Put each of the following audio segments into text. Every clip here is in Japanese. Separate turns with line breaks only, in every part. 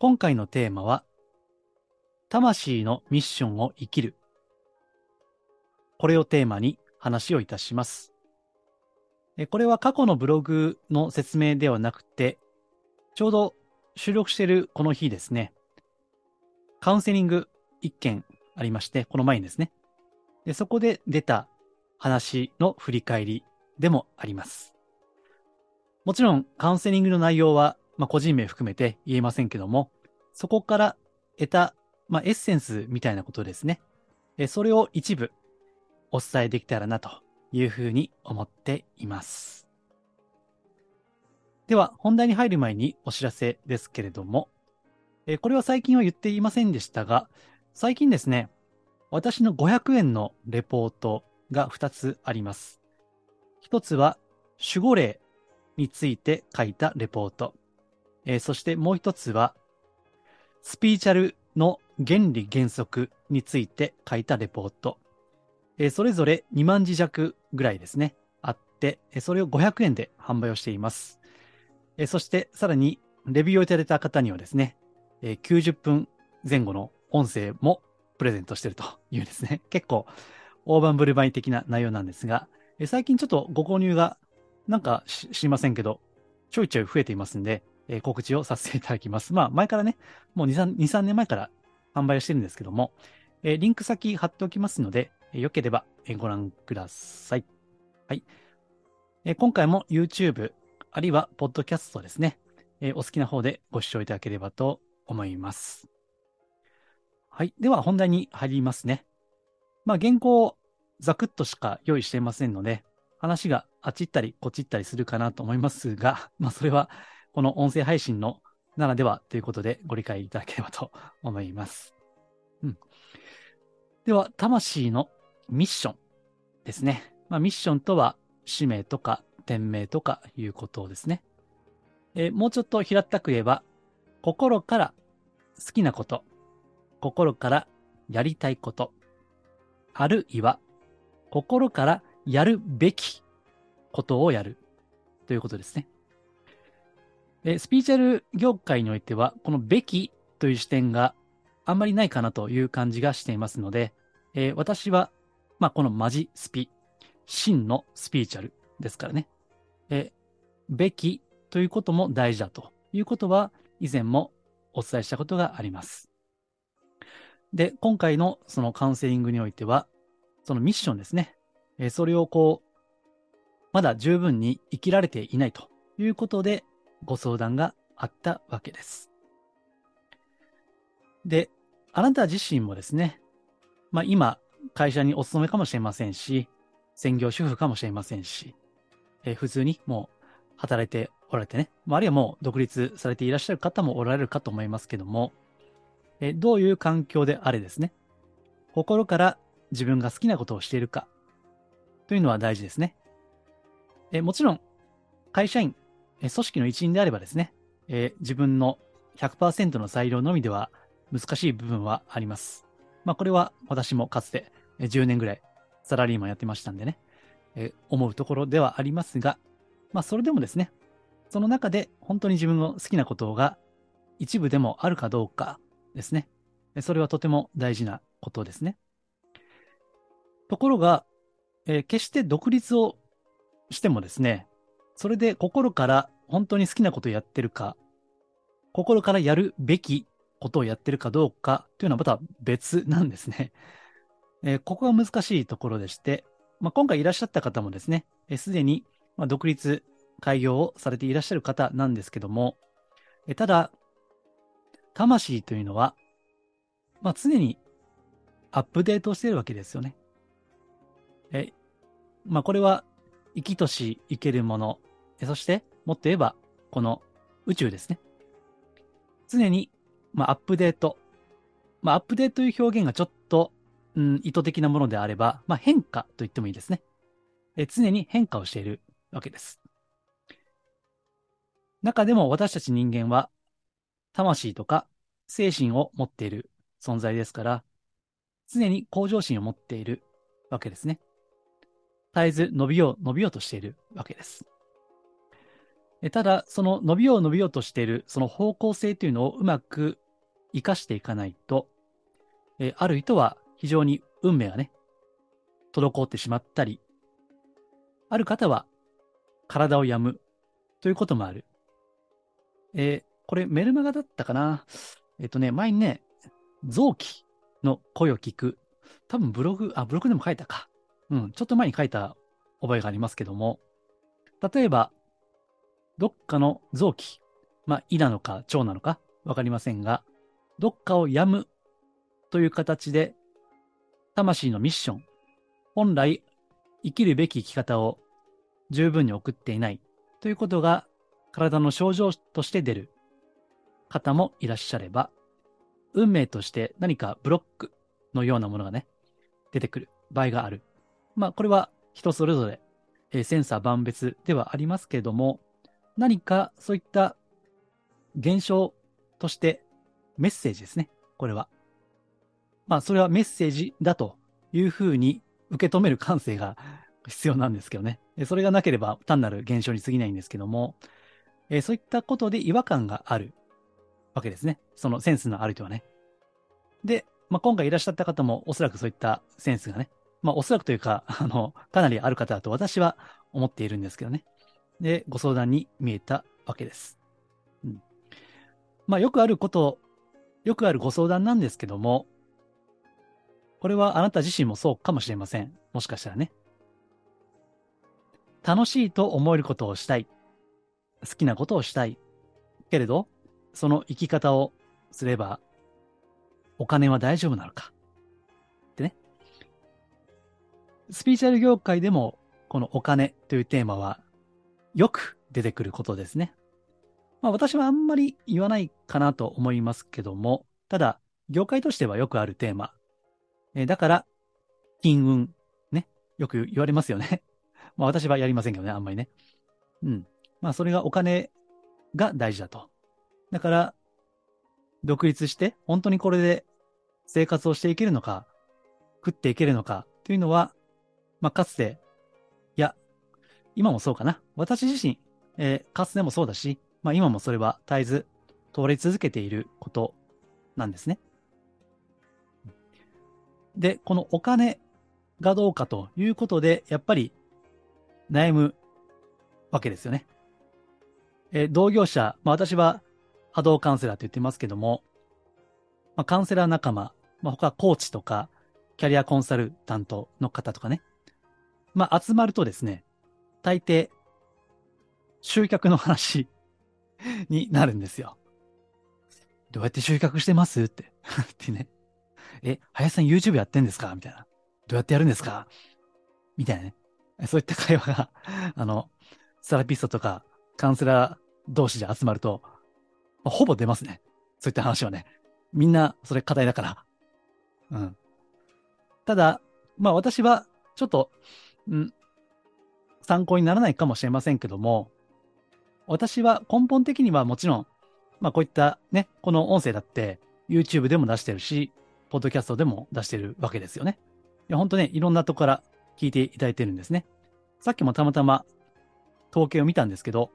今回のテーマは、魂のミッションを生きる。これをテーマに話をいたします。これは過去のブログの説明ではなくて、ちょうど収録しているこの日ですね、カウンセリング一件ありまして、この前にですね。でそこで出た話の振り返りでもあります。もちろんカウンセリングの内容はまあ、個人名含めて言えませんけども、そこから得た、まあ、エッセンスみたいなことですね。えそれを一部お伝えできたらなというふうに思っています。では、本題に入る前にお知らせですけれども、えこれは最近は言っていませんでしたが、最近ですね、私の500円のレポートが2つあります。1つは守護霊について書いたレポート。えー、そしてもう一つは、スピーチャルの原理原則について書いたレポート。えー、それぞれ2万字弱ぐらいですね、あって、え、それを500円で販売をしています。えそしてさらに、レビューをいただいた方にはですね、え90分前後の音声もプレゼントしてるというですね、結構大盤振る舞い的な内容なんですが、え最近ちょっとご購入がなんか知りませんけど、ちょいちょい増えていますんで、え、告知をさせていただきます。まあ、前からね、もう2、3, 2 3年前から販売をしてるんですけども、え、リンク先貼っておきますので、えー、よければ、ご覧ください。はい、え今回も YouTube、あるいは Podcast ですね、えお好きな方でご視聴いただければと思います。はい。では、本題に入りますね。まあ、原稿をザクッとしか用意していませんので、話があっち行ったりこっち行ったりするかなと思いますが、まあ、それは、この音声配信のならではということでご理解いただければと思います。うん。では、魂のミッションですね。まあ、ミッションとは使命とか天命とかいうことですね。えー、もうちょっと平たく言えば、心から好きなこと、心からやりたいこと、あるいは心からやるべきことをやるということですね。スピーチャル業界においては、このべきという視点があんまりないかなという感じがしていますので、えー、私は、まあ、このマジスピ、真のスピーチャルですからね。え、べきということも大事だということは、以前もお伝えしたことがあります。で、今回のそのカウンセリングにおいては、そのミッションですね。え、それをこう、まだ十分に生きられていないということで、ご相談があったわけです。で、あなた自身もですね、まあ今、会社にお勤めかもしれませんし、専業主婦かもしれませんし、えー、普通にもう働いておられてね、まあるいはもう独立されていらっしゃる方もおられるかと思いますけども、えー、どういう環境であれですね、心から自分が好きなことをしているかというのは大事ですね。えー、もちろん、会社員、組織の一員であればですね、えー、自分の100%の裁量のみでは難しい部分はあります。まあこれは私もかつて10年ぐらいサラリーマンやってましたんでね、えー、思うところではありますが、まあそれでもですね、その中で本当に自分の好きなことが一部でもあるかどうかですね。それはとても大事なことですね。ところが、えー、決して独立をしてもですね、それで心から本当に好きなことをやってるか、心からやるべきことをやってるかどうかというのはまた別なんですね。えー、ここが難しいところでして、まあ、今回いらっしゃった方もですね、す、え、で、に、ま、独立開業をされていらっしゃる方なんですけども、え、ただ、魂というのは、まあ、常にアップデートしているわけですよね。えまあ、これは生きとし生けるもの、そして、もっと言えば、この宇宙ですね。常に、まあ、アップデート。まあ、アップデートという表現がちょっと、うん、意図的なものであれば、まあ、変化と言ってもいいですね。え常に変化をしているわけです。中でも私たち人間は、魂とか精神を持っている存在ですから、常に向上心を持っているわけですね。絶えず伸びよう、伸びようとしているわけです。ただ、その伸びよう伸びようとしている、その方向性というのをうまく活かしていかないと、えある人は非常に運命がね、滞ってしまったり、ある方は体を病むということもある。えー、これメルマガだったかな？えっ、ー、とね、前にね、臓器の声を聞く。多分ブログ、あ、ブログでも書いたか。うん、ちょっと前に書いた覚えがありますけども、例えば、どっかの臓器、まあ、胃なのか腸なのかわかりませんが、どっかを病むという形で、魂のミッション、本来生きるべき生き方を十分に送っていないということが体の症状として出る方もいらっしゃれば、運命として何かブロックのようなものがね、出てくる場合がある。まあ、これは人それぞれ、えー、センサー万別ではありますけれども、何かそういった現象としてメッセージですね。これは。まあ、それはメッセージだというふうに受け止める感性が必要なんですけどね。それがなければ単なる現象に過ぎないんですけども、えそういったことで違和感があるわけですね。そのセンスのある人はね。で、まあ、今回いらっしゃった方もおそらくそういったセンスがね、まあ、おそらくというか、あの、かなりある方だと私は思っているんですけどね。で、ご相談に見えたわけです。うん。まあ、よくあること、よくあるご相談なんですけども、これはあなた自身もそうかもしれません。もしかしたらね。楽しいと思えることをしたい。好きなことをしたい。けれど、その生き方をすれば、お金は大丈夫なのか。ってね。スピーチャル業界でも、このお金というテーマは、よく出てくることですね。まあ私はあんまり言わないかなと思いますけども、ただ、業界としてはよくあるテーマ。え、だから、金運、ね。よく言われますよね。まあ私はやりませんけどね、あんまりね。うん。まあそれがお金が大事だと。だから、独立して本当にこれで生活をしていけるのか、食っていけるのかというのは、まあかつて、今もそうかな。私自身、えー、かつてもそうだし、まあ今もそれは絶えず通り続けていることなんですね。で、このお金がどうかということで、やっぱり悩むわけですよね。えー、同業者、まあ私は波動カウンセラーと言ってますけども、まあ、カウンセラー仲間、まあ、他コーチとか、キャリアコンサルタントの方とかね、まあ集まるとですね、大抵、集客の話 になるんですよ。どうやって集客してますって。ってね。え、林さん YouTube やってんですか？みたいな。どうやってやるんですか？みたいなね。そういった会話が、あの、セラピストとかカウンセラー同士で集まると、まあ、ほぼ出ますね。そういった話はね。みんなそれ課題だから。うん。ただ、まあ私はちょっと、うん、参考にならないかもしれませんけども、私は根本的にはもちろん、まあこういったね、この音声だって YouTube でも出してるし、ポッドキャストでも出してるわけですよね。いや、本当ね、いろんなとこから聞いていただいてるんですね。さっきもたまたま統計を見たんですけど、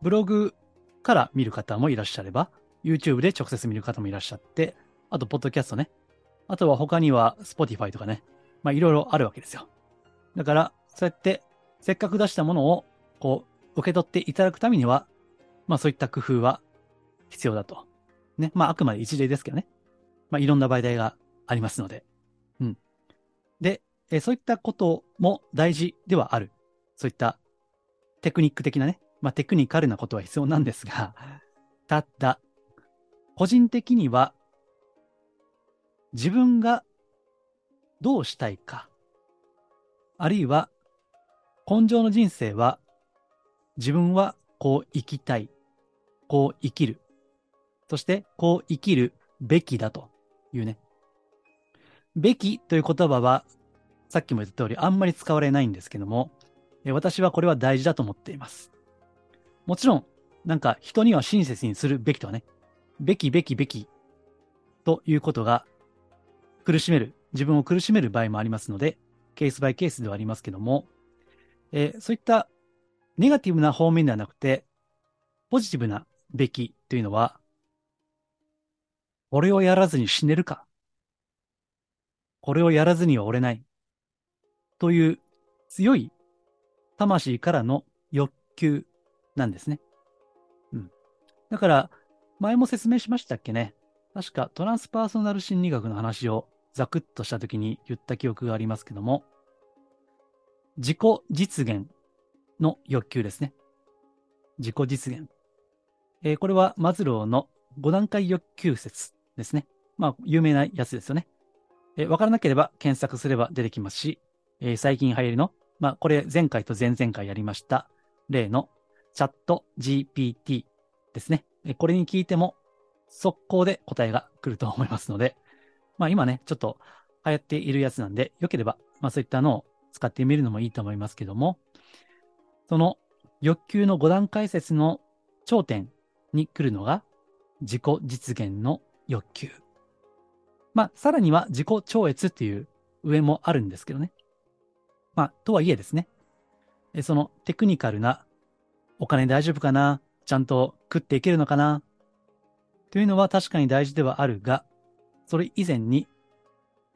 ブログから見る方もいらっしゃれば、YouTube で直接見る方もいらっしゃって、あと、ポッドキャストね。あとは他には Spotify とかね。まあ、いろいろあるわけですよ。だから、そうやって、せっかく出したものを、こう、受け取っていただくためには、まあ、そういった工夫は必要だと。ね。まあ、あくまで一例ですけどね。まあ、いろんな媒体がありますので。うん。で、えそういったことも大事ではある。そういったテクニック的なね。まあ、テクニカルなことは必要なんですが、ただ、個人的には、自分がどうしたいか、あるいは、根性の人生は、自分はこう生きたい、こう生きる、そしてこう生きるべきだというね。べきという言葉は、さっきも言った通りあんまり使われないんですけども、私はこれは大事だと思っています。もちろん、なんか人には親切にするべきとはね、べきべきべきということが苦しめる、自分を苦しめる場合もありますので、ケースバイケースではありますけども、えー、そういったネガティブな方面ではなくて、ポジティブなべきというのは、これをやらずに死ねるか。これをやらずには折れない。という強い魂からの欲求なんですね。うん。だから、前も説明しましたっけね。確かトランスパーソナル心理学の話をザクッとした時に言った記憶がありますけども、自己実現の欲求ですね。自己実現。えー、これはマズローの5段階欲求説ですね。まあ、有名なやつですよね。えー、わからなければ検索すれば出てきますし、えー、最近流行りの、まあ、これ前回と前々回やりました、例のチャット GPT ですね。えー、これに聞いても速攻で答えが来ると思いますので、まあ今ね、ちょっと流行っているやつなんで、よければ、まあそういったのを使ってみるのもいいと思いますけども、その欲求の5段階説の頂点に来るのが自己実現の欲求。まあ、さらには自己超越っていう上もあるんですけどね。まあ、とはいえですね。そのテクニカルなお金大丈夫かな？ちゃんと食っていけるのかな？というのは確かに大事ではあるが、それ以前に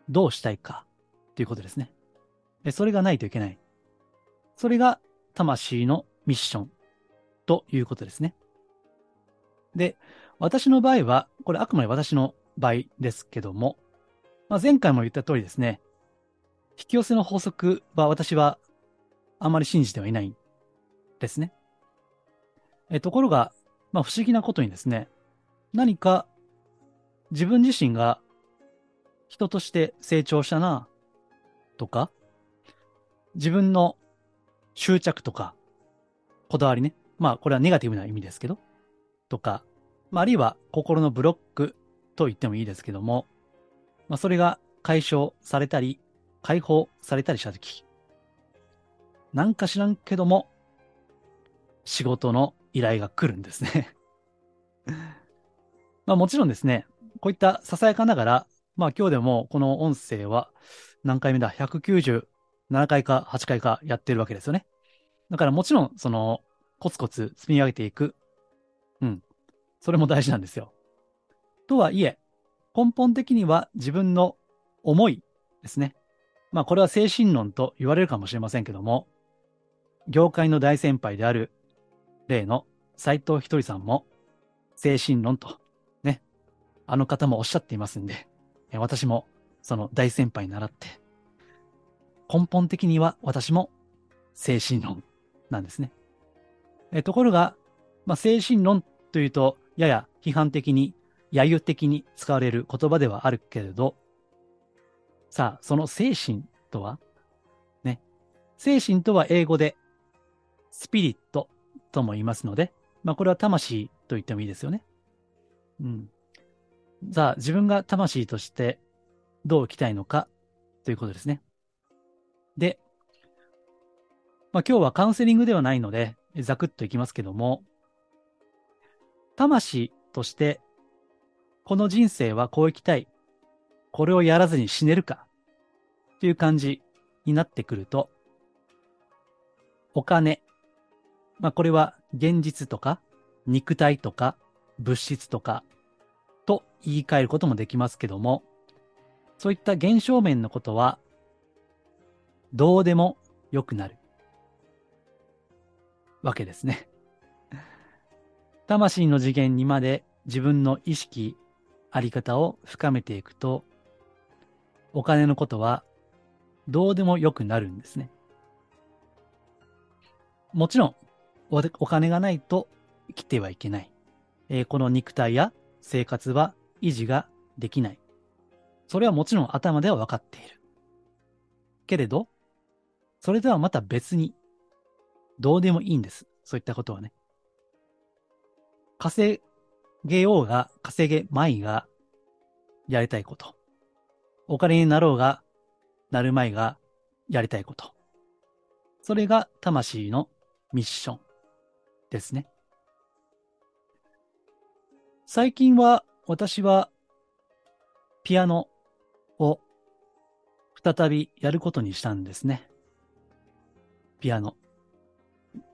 どうしたいかということですね。それがないといけない。それが魂のミッションということですね。で、私の場合は、これあくまで私の場合ですけども、まあ、前回も言った通りですね、引き寄せの法則は私はあまり信じてはいないんですね。えところが、まあ、不思議なことにですね、何か自分自身が人として成長したなとか、自分の執着とか、こだわりね。まあ、これはネガティブな意味ですけど、とか、まあ、あるいは心のブロックと言ってもいいですけども、まあ、それが解消されたり、解放されたりしたとき、なんか知らんけども、仕事の依頼が来るんですね。まあもちろんですね、こういったささやかながら、まあ今日でもこの音声は何回目だ？7回か8回かやってるわけですよね。だからもちろん、その、コツコツ積み上げていく。うん。それも大事なんですよ。とはいえ、根本的には自分の思いですね。まあこれは精神論と言われるかもしれませんけども、業界の大先輩である例の斎藤ひとりさんも精神論とね、あの方もおっしゃっていますんで、私もその大先輩に習って、根本的には私も精神論なんですね。えところが、まあ、精神論というと、やや批判的に、揶揄的に使われる言葉ではあるけれど、さあ、その精神とは、ね、精神とは英語で、スピリットとも言いますので、まあ、これは魂と言ってもいいですよね。うん。さあ、自分が魂としてどう生きたいのかということですね。で、まあ、今日はカウンセリングではないので、ざくっといきますけども、魂として、この人生はこう生きたい。これをやらずに死ねるか。という感じになってくると、お金。まあ、これは現実とか、肉体とか、物質とか、と言い換えることもできますけども、そういった現象面のことは、どうでもよくなる。わけですね。魂の次元にまで自分の意識、あり方を深めていくと、お金のことはどうでもよくなるんですね。もちろんお、お金がないと生きてはいけない。えー、この肉体や生活は維持ができない。それはもちろん頭では分かっている。けれど、それとはまた別にどうでもいいんです。そういったことはね。稼げようが稼げまいがやりたいこと。お金になろうがなるまいがやりたいこと。それが魂のミッションですね。最近は私はピアノを再びやることにしたんですね。ピアノ。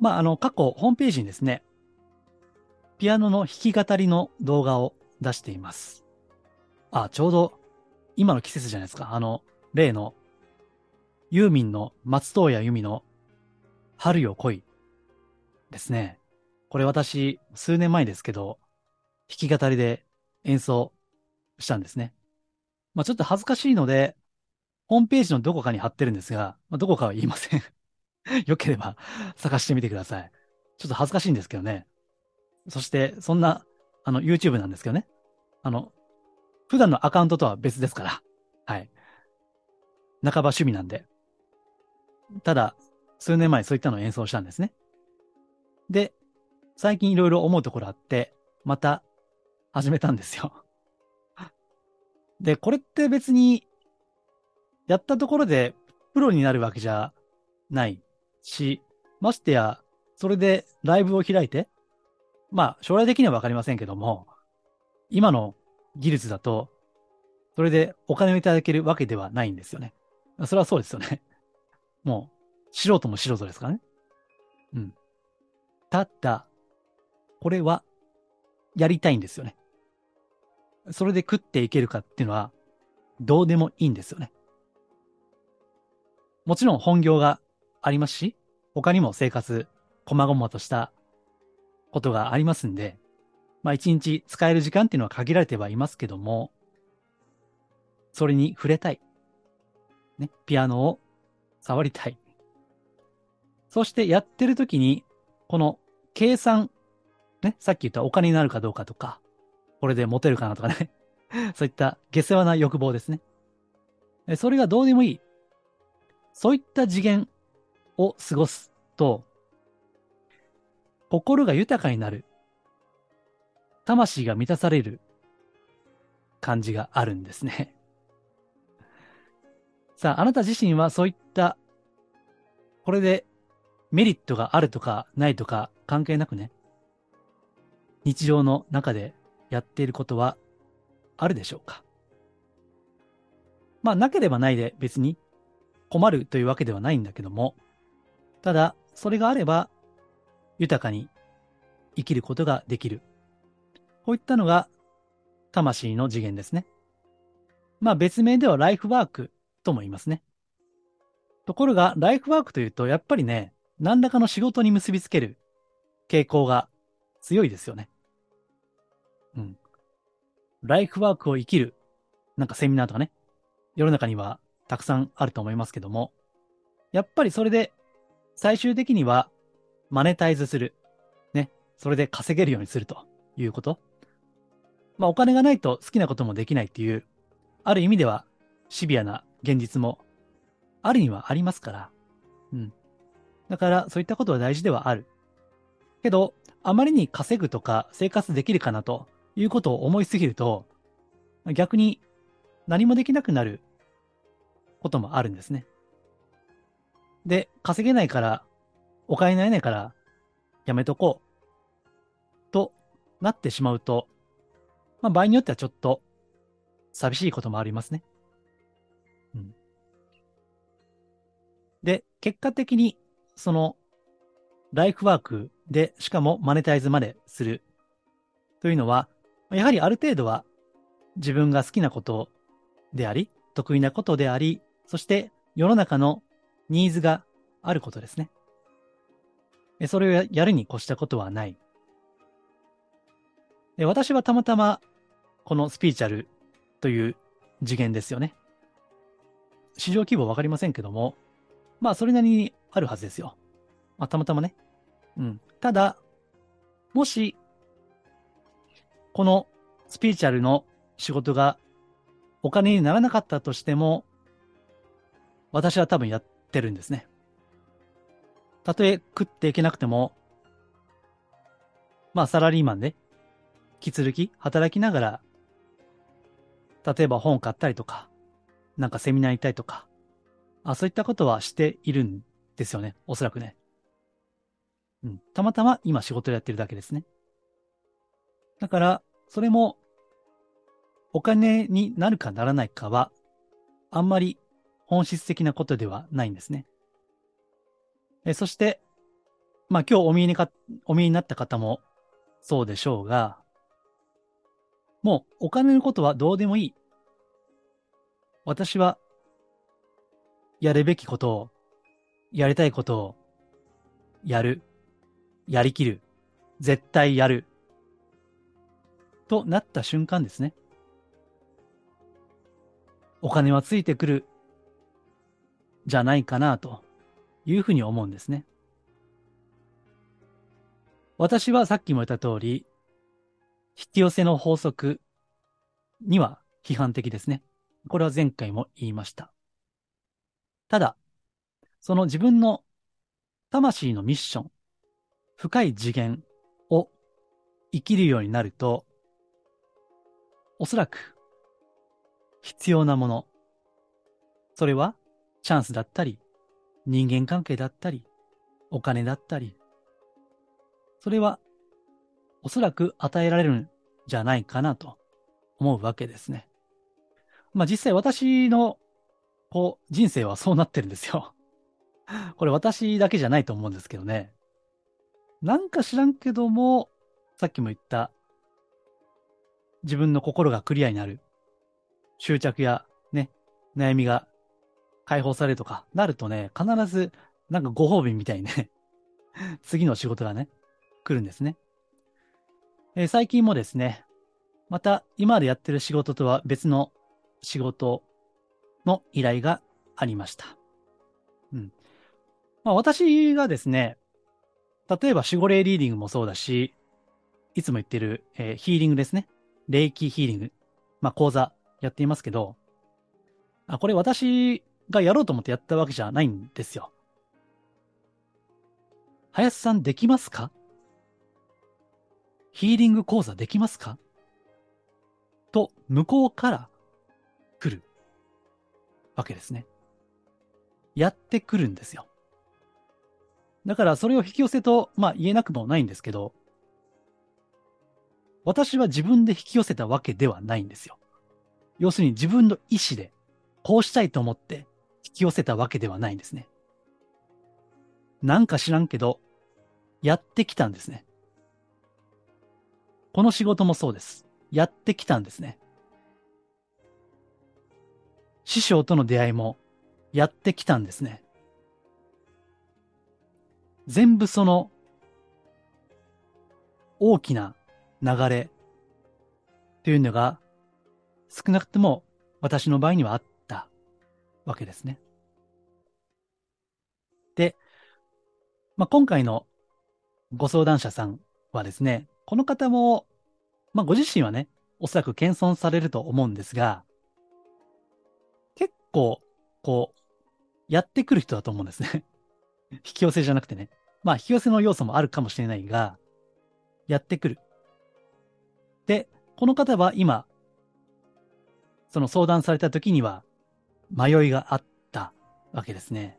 まあ、あの、過去、ホームページにですね、ピアノの弾き語りの動画を出しています。あ、ちょうど、今の季節じゃないですか。あの、例の、ユーミンの松任谷由実の春よ来いですね。これ私、数年前ですけど、弾き語りで演奏したんですね。まあちょっと恥ずかしいので、ホームページのどこかに貼ってるんですが、まあ、どこかは言いません。よければ探してみてください。ちょっと恥ずかしいんですけどね。そして、そんな、あの、YouTube なんですけどね。あの、普段のアカウントとは別ですから。はい。半ば趣味なんで。ただ、数年前そういったのを演奏したんですね。で、最近いろいろ思うところあって、また始めたんですよ。で、これって別に、やったところでプロになるわけじゃないし、ましてや、それでライブを開いて、まあ、将来的にはわかりませんけども、今の技術だと、それでお金をいただけるわけではないんですよね。それはそうですよね。もう、素人も素人ですからね。うん。ただ、これは、やりたいんですよね。それで食っていけるかっていうのは、どうでもいいんですよね。もちろん本業がありますし、他にも生活、こまごまとしたことがありますんで、まあ一日使える時間っていうのは限られてはいますけども、それに触れたい。ね、ピアノを触りたい。そしてやってる時に、この計算、ね、さっき言ったお金になるかどうかとか、これでモテるかなとかね。そういった下世話な欲望ですね。それがどうでもいい。そういった次元を過ごすと、心が豊かになる。魂が満たされる感じがあるんですね。さあ、あなた自身はそういった、これでメリットがあるとかないとか関係なくね、日常の中でやっていることはあるでしょうか？まあ、なければないで別に困るというわけではないんだけども、ただ、それがあれば、豊かに生きることができる。こういったのが、魂の次元ですね。まあ別名ではライフワークとも言いますね。ところが、ライフワークというと、やっぱりね、何らかの仕事に結びつける傾向が強いですよね。うん。ライフワークを生きる、なんかセミナーとかね、世の中にはたくさんあると思いますけども、やっぱりそれで最終的にはマネタイズする。ね。それで稼げるようにするということ。まあお金がないと好きなこともできないっていう、ある意味ではシビアな現実もあるにはありますから。うん。だからそういったことは大事ではある。けど、あまりに稼ぐとか生活できるかなということを思いすぎると、逆に何もできなくなることもあるんですね。で、稼げないから、お金になれないから、やめとこう。となってしまうと、まあ場合によってはちょっと寂しいこともありますね。うん。で、結果的に、その、ライフワークで、しかもマネタイズまでするというのは、やはりある程度は自分が好きなことであり、得意なことであり、そして世の中のニーズがあることですね。それをやるに越したことはない。私はたまたまこのスピーチャルという次元ですよね。市場規模わかりませんけども、まあそれなりにあるはずですよ。まあたまたまね。うん。ただ、もし、このスピーチャルの仕事がお金にならなかったとしても、私は多分やってるんですね。たとえ食っていけなくても、まあサラリーマンで引き続き働きながら、例えば本を買ったりとか、なんかセミナー行ったりとか、あそういったことはしているんですよね。おそらくね。うん。たまたま今仕事やってるだけですね。だから、それも、お金になるかならないかは、あんまり本質的なことではないんですね。えそして、まあ今日お見えにか、お見えになった方もそうでしょうが、もうお金のことはどうでもいい。私は、やるべきことを、やりたいことを、やる、やりきる、絶対やる、となった瞬間ですね。お金はついてくる、じゃないかなというふうに思うんですね。私はさっきも言った通り、引き寄せの法則には批判的ですね。これは前回も言いました。ただ、その自分の魂のミッション、深い次元を生きるようになると、おそらく必要なもの、それはチャンスだったり、人間関係だったり、お金だったり、それはおそらく与えられるんじゃないかなと思うわけですね。まあ実際私のこう人生はそうなってるんですよ。これ私だけじゃないと思うんですけどね。なんか知らんけども、さっきも言った自分の心がクリアになる。執着やね、悩みが解放されるとかなるとね、必ずなんかご褒美みたいにね 次の仕事がね、来るんですね。えー、最近もですね、また今までやってる仕事とは別の仕事の依頼がありました。うん。まあ、私がですね、例えば守護霊リーディングもそうだし、いつも言ってる、えー、ヒーリングですね。霊気ヒーリング。まあ、講座やっていますけど、あ、これ私がやろうと思ってやったわけじゃないんですよ。林さんできますか？ヒーリング講座できますか？と、向こうから来るわけですね。やってくるんですよ。だからそれを引き寄せと、まあ言えなくもないんですけど、私は自分で引き寄せたわけではないんですよ。要するに自分の意思で、こうしたいと思って引き寄せたわけではないんですね。なんか知らんけど、やってきたんですね。この仕事もそうです。やってきたんですね。師匠との出会いもやってきたんですね。全部その大きな流れというのが少なくとも私の場合にはあったわけですね。で、まあ、今回のご相談者さんはですね、この方も、まあ、ご自身はね、おそらく謙遜されると思うんですが、結構、こう、やってくる人だと思うんですね。引き寄せじゃなくてね。まあ、引き寄せの要素もあるかもしれないが、やってくる。で、この方は今、その相談された時には、迷いがあったわけですね。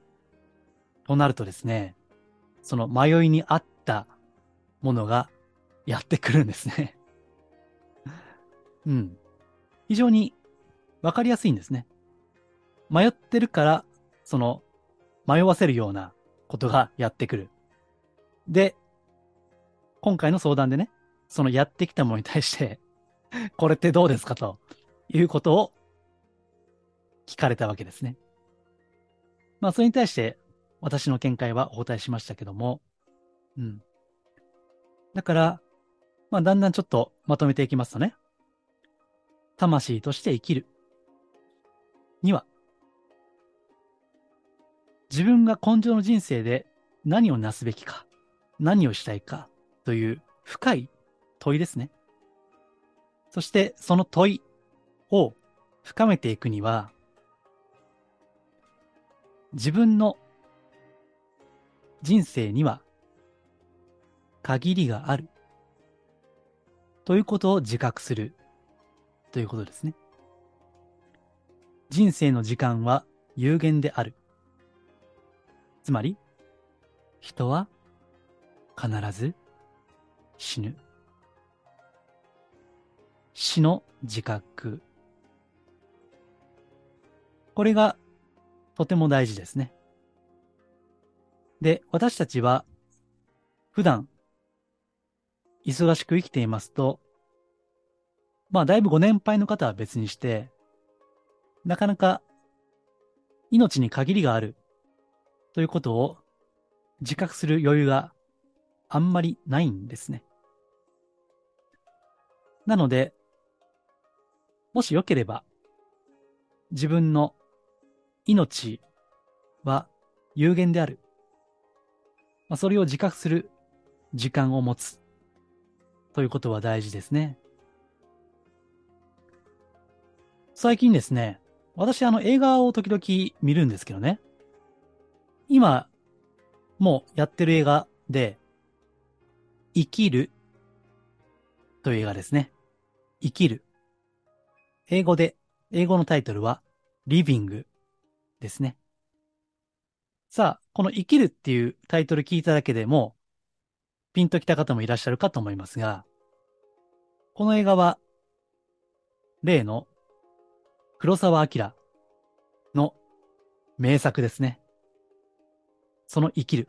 となるとですね、その迷いにあったものがやってくるんですね。うん。非常にわかりやすいんですね。迷ってるから、その、迷わせるようなことがやってくる。で、今回の相談でね、そのやってきたものに対してこれってどうですか？ということを聞かれたわけですね。まあ、それに対して私の見解はお答えしましたけども、うん。だから、まあ、だんだんちょっとまとめていきますとね、魂として生きるには、自分が根性の人生で何をなすべきか、何をしたいかという深い問いですね。そしてその問いを深めていくには、自分の人生には限りがあるということを自覚するということですね。人生の時間は有限である。つまり、人は必ず死ぬ。死の自覚。これがとても大事ですね。で、私たちは普段忙しく生きていますと、まあだいぶご年配の方は別にして、なかなか命に限りがあるということを自覚する余裕があんまりないんですね。なので、もしよければ、自分の命は有限である。まあ、それを自覚する時間を持つということは大事ですね。最近ですね、私あの映画を時々見るんですけどね。今、もうやってる映画で、生きるという映画ですね。生きる。英語で、英語のタイトルは、リビングですね。さあ、この生きるっていうタイトル聞いただけでも、ピンときた方もいらっしゃるかと思いますが、この映画は、例の黒沢明の名作ですね。その生きる。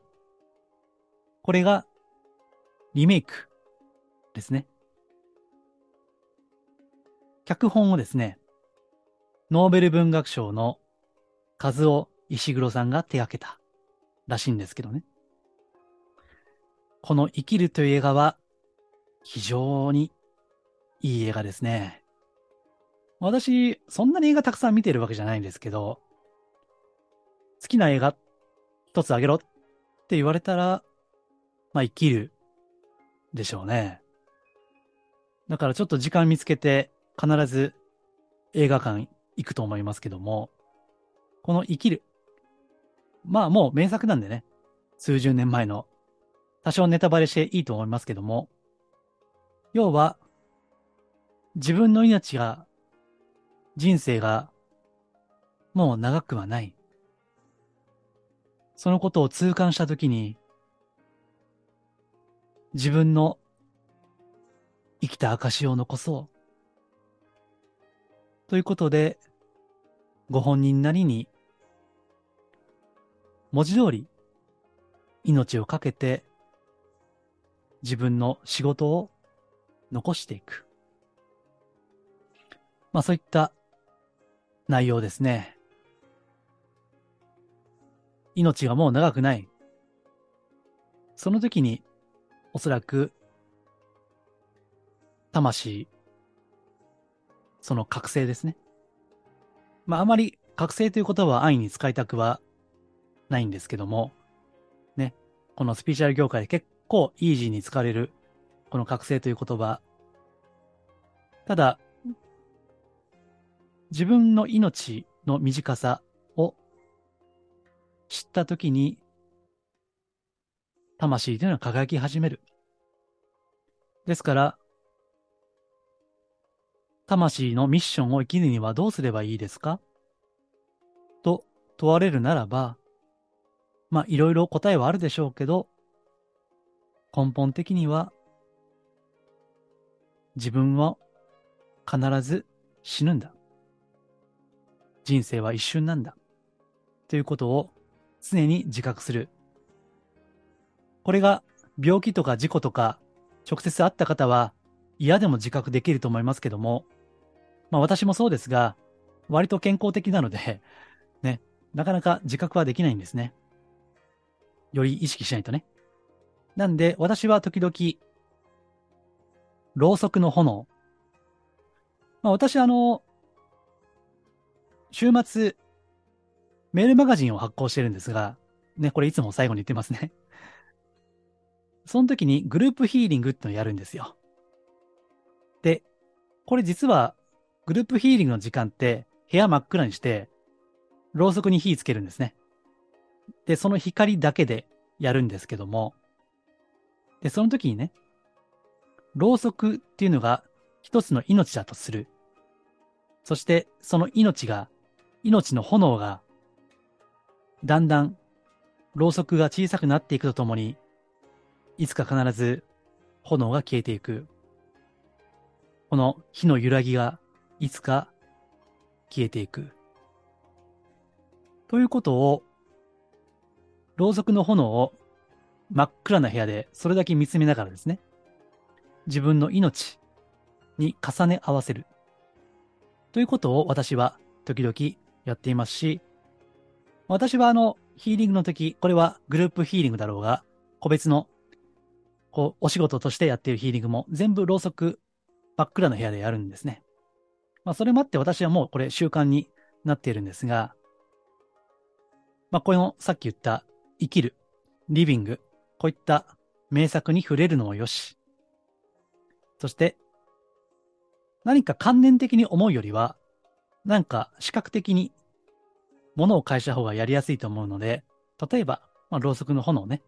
これがリメイクですね。脚本をですね、ノーベル文学賞の和夫石黒さんが手掛けたらしいんですけどね。この生きるという映画は非常にいい映画ですね。私、そんなに映画たくさん見てるわけじゃないんですけど、好きな映画一つあげろって言われたら、まあ生きるでしょうね。だからちょっと時間見つけて必ず映画館行くと思いますけども、この生きる。まあもう名作なんでね、数十年前の。多少ネタバレしていいと思いますけども、要は、自分の命が、人生が、もう長くはない。そのことを痛感したときに、自分の生きた証を残そう。ということで、ご本人なりに、文字通り、命をかけて、自分の仕事を残していく。まあそういった内容ですね。命がもう長くない。その時におそらく、魂、その覚醒ですね。まあ、あまり覚醒という言葉は安易に使いたくはないんですけども、ね、このスピーチャル業界で結構イージーに使われる、この覚醒という言葉。ただ、自分の命の短さを知ったときに、魂というのは輝き始める。ですから、魂のミッションを生きるにはどうすればいいですか？と問われるならば、まあいろいろ答えはあるでしょうけど、根本的には自分は必ず死ぬんだ。人生は一瞬なんだ。ということを常に自覚する。これが病気とか事故とか直接会った方は嫌でも自覚できると思いますけども、まあ私もそうですが、割と健康的なので、ね、なかなか自覚はできないんですね。より意識しないとね。なんで私は時々、ろうそくの炎。まあ私あの、週末、メールマガジンを発行してるんですが、ね、これいつも最後に言ってますね。その時にグループヒーリングってのをやるんですよ。で、これ実はグループヒーリングの時間って部屋真っ暗にして、ろうそくに火つけるんですね。で、その光だけでやるんですけども、で、その時にね、ろうそくっていうのが一つの命だとする。そしてその命が、命の炎が、だんだんろうそくが小さくなっていくとともに、いつか必ず炎が消えていく。この火の揺らぎがいつか消えていく。ということを、ろうそくの炎を真っ暗な部屋でそれだけ見つめながらですね、自分の命に重ね合わせる。ということを私は時々やっていますし、私はあの、ヒーリングの時、これはグループヒーリングだろうが、個別の、こう、お仕事としてやっているヒーリングも全部ろうそく真っ暗な部屋でやるんですね。まあ、それもあって私はもうこれ習慣になっているんですが、まあ、このさっき言った生きる、リビング、こういった名作に触れるのもよし、そして、何か観念的に思うよりは、なんか視覚的に物を返した方がやりやすいと思うので、例えば、まあ、ろうそくの炎ね。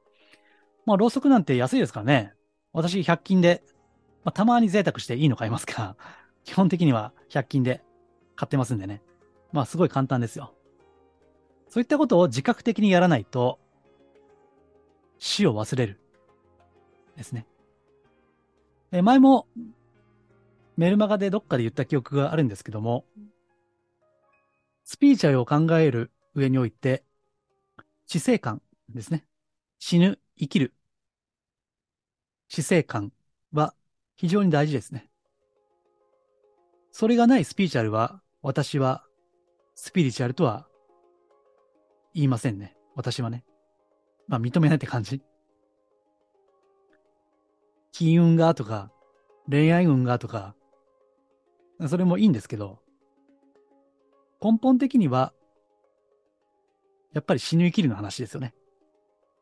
まあ、ろうそくなんて安いですからね。私、100均で、まあ、たまに贅沢していいの買いますが、基本的には100均で買ってますんでね。まあ、すごい簡単ですよ。そういったことを自覚的にやらないと、死を忘れる。ですね。え前も、メルマガでどっかで言った記憶があるんですけども、スピーチャルを考える上において、死生観ですね。死ぬ、生きる。死生観は非常に大事ですね。それがないスピーチャルは、私はスピリチュアルとは言いませんね。私はね。まあ認めないって感じ。金運がとか、恋愛運がとか、それもいいんですけど、根本的には、やっぱり死ぬ生きるの話ですよね。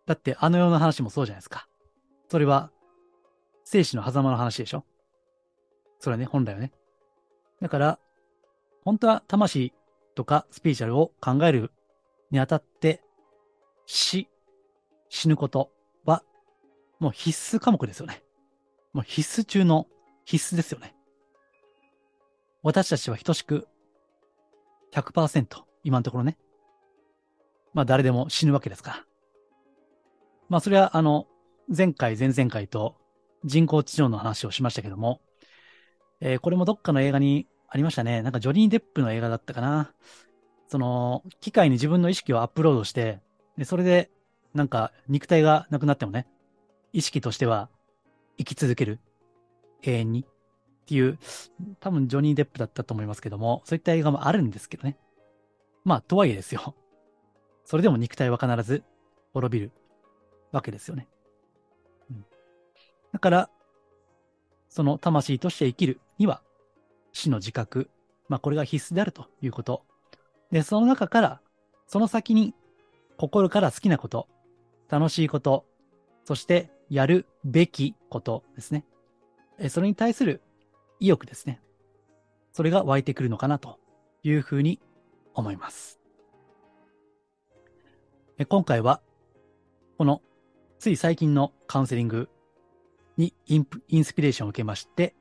だってあの世の話もそうじゃないですか。それは、生死の狭間の話でしょそれはね、本来はね。だから、本当は魂とかスピーチャルを考えるにあたって、死、死ぬことは、もう必須科目ですよね。もう必須中の必須ですよね。私たちは等しく100%、今のところね。まあ誰でも死ぬわけですから。まあそれはあの、前回、前々回と人工知能の話をしましたけども、えー、これもどっかの映画にありましたね。なんかジョニー・デップの映画だったかな。その、機械に自分の意識をアップロードして、で、それで、なんか肉体がなくなってもね、意識としては生き続ける。永遠に。っていう、多分ジョニー・デップだったと思いますけども、そういった映画もあるんですけどね。まあ、とはいえですよ。それでも肉体は必ず滅びるわけですよね。うん、だから、その魂として生きるには、死の自覚、まあこれが必須であるということ。で、その中から、その先に心から好きなこと、楽しいこと、そしてやるべきことですね。それに対する意欲ですね。それが湧いてくるのかなというふうに思います。今回は、このつい最近のカウンセリングにインインスピレーションを受けまして、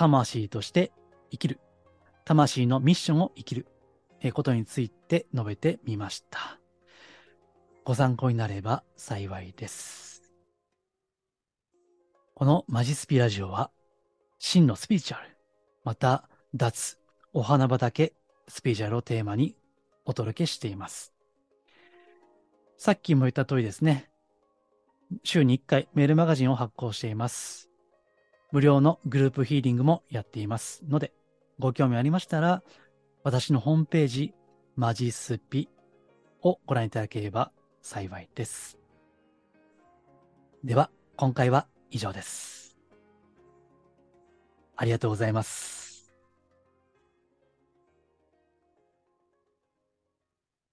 魂として生きる、魂のミッションを生きるえことについて述べてみました。ご参考になれば幸いです。このマジスピラジオは真のスピリチュアル、また脱、お花畑スピリチュアルをテーマにお届けしています。さっきも言った通りですね、週に1回メールマガジンを発行しています。無料のグループヒーリングもやっていますので、ご興味ありましたら、私のホームページ、マジスピをご覧いただければ幸いです。では、今回は以上です。ありがとうございます。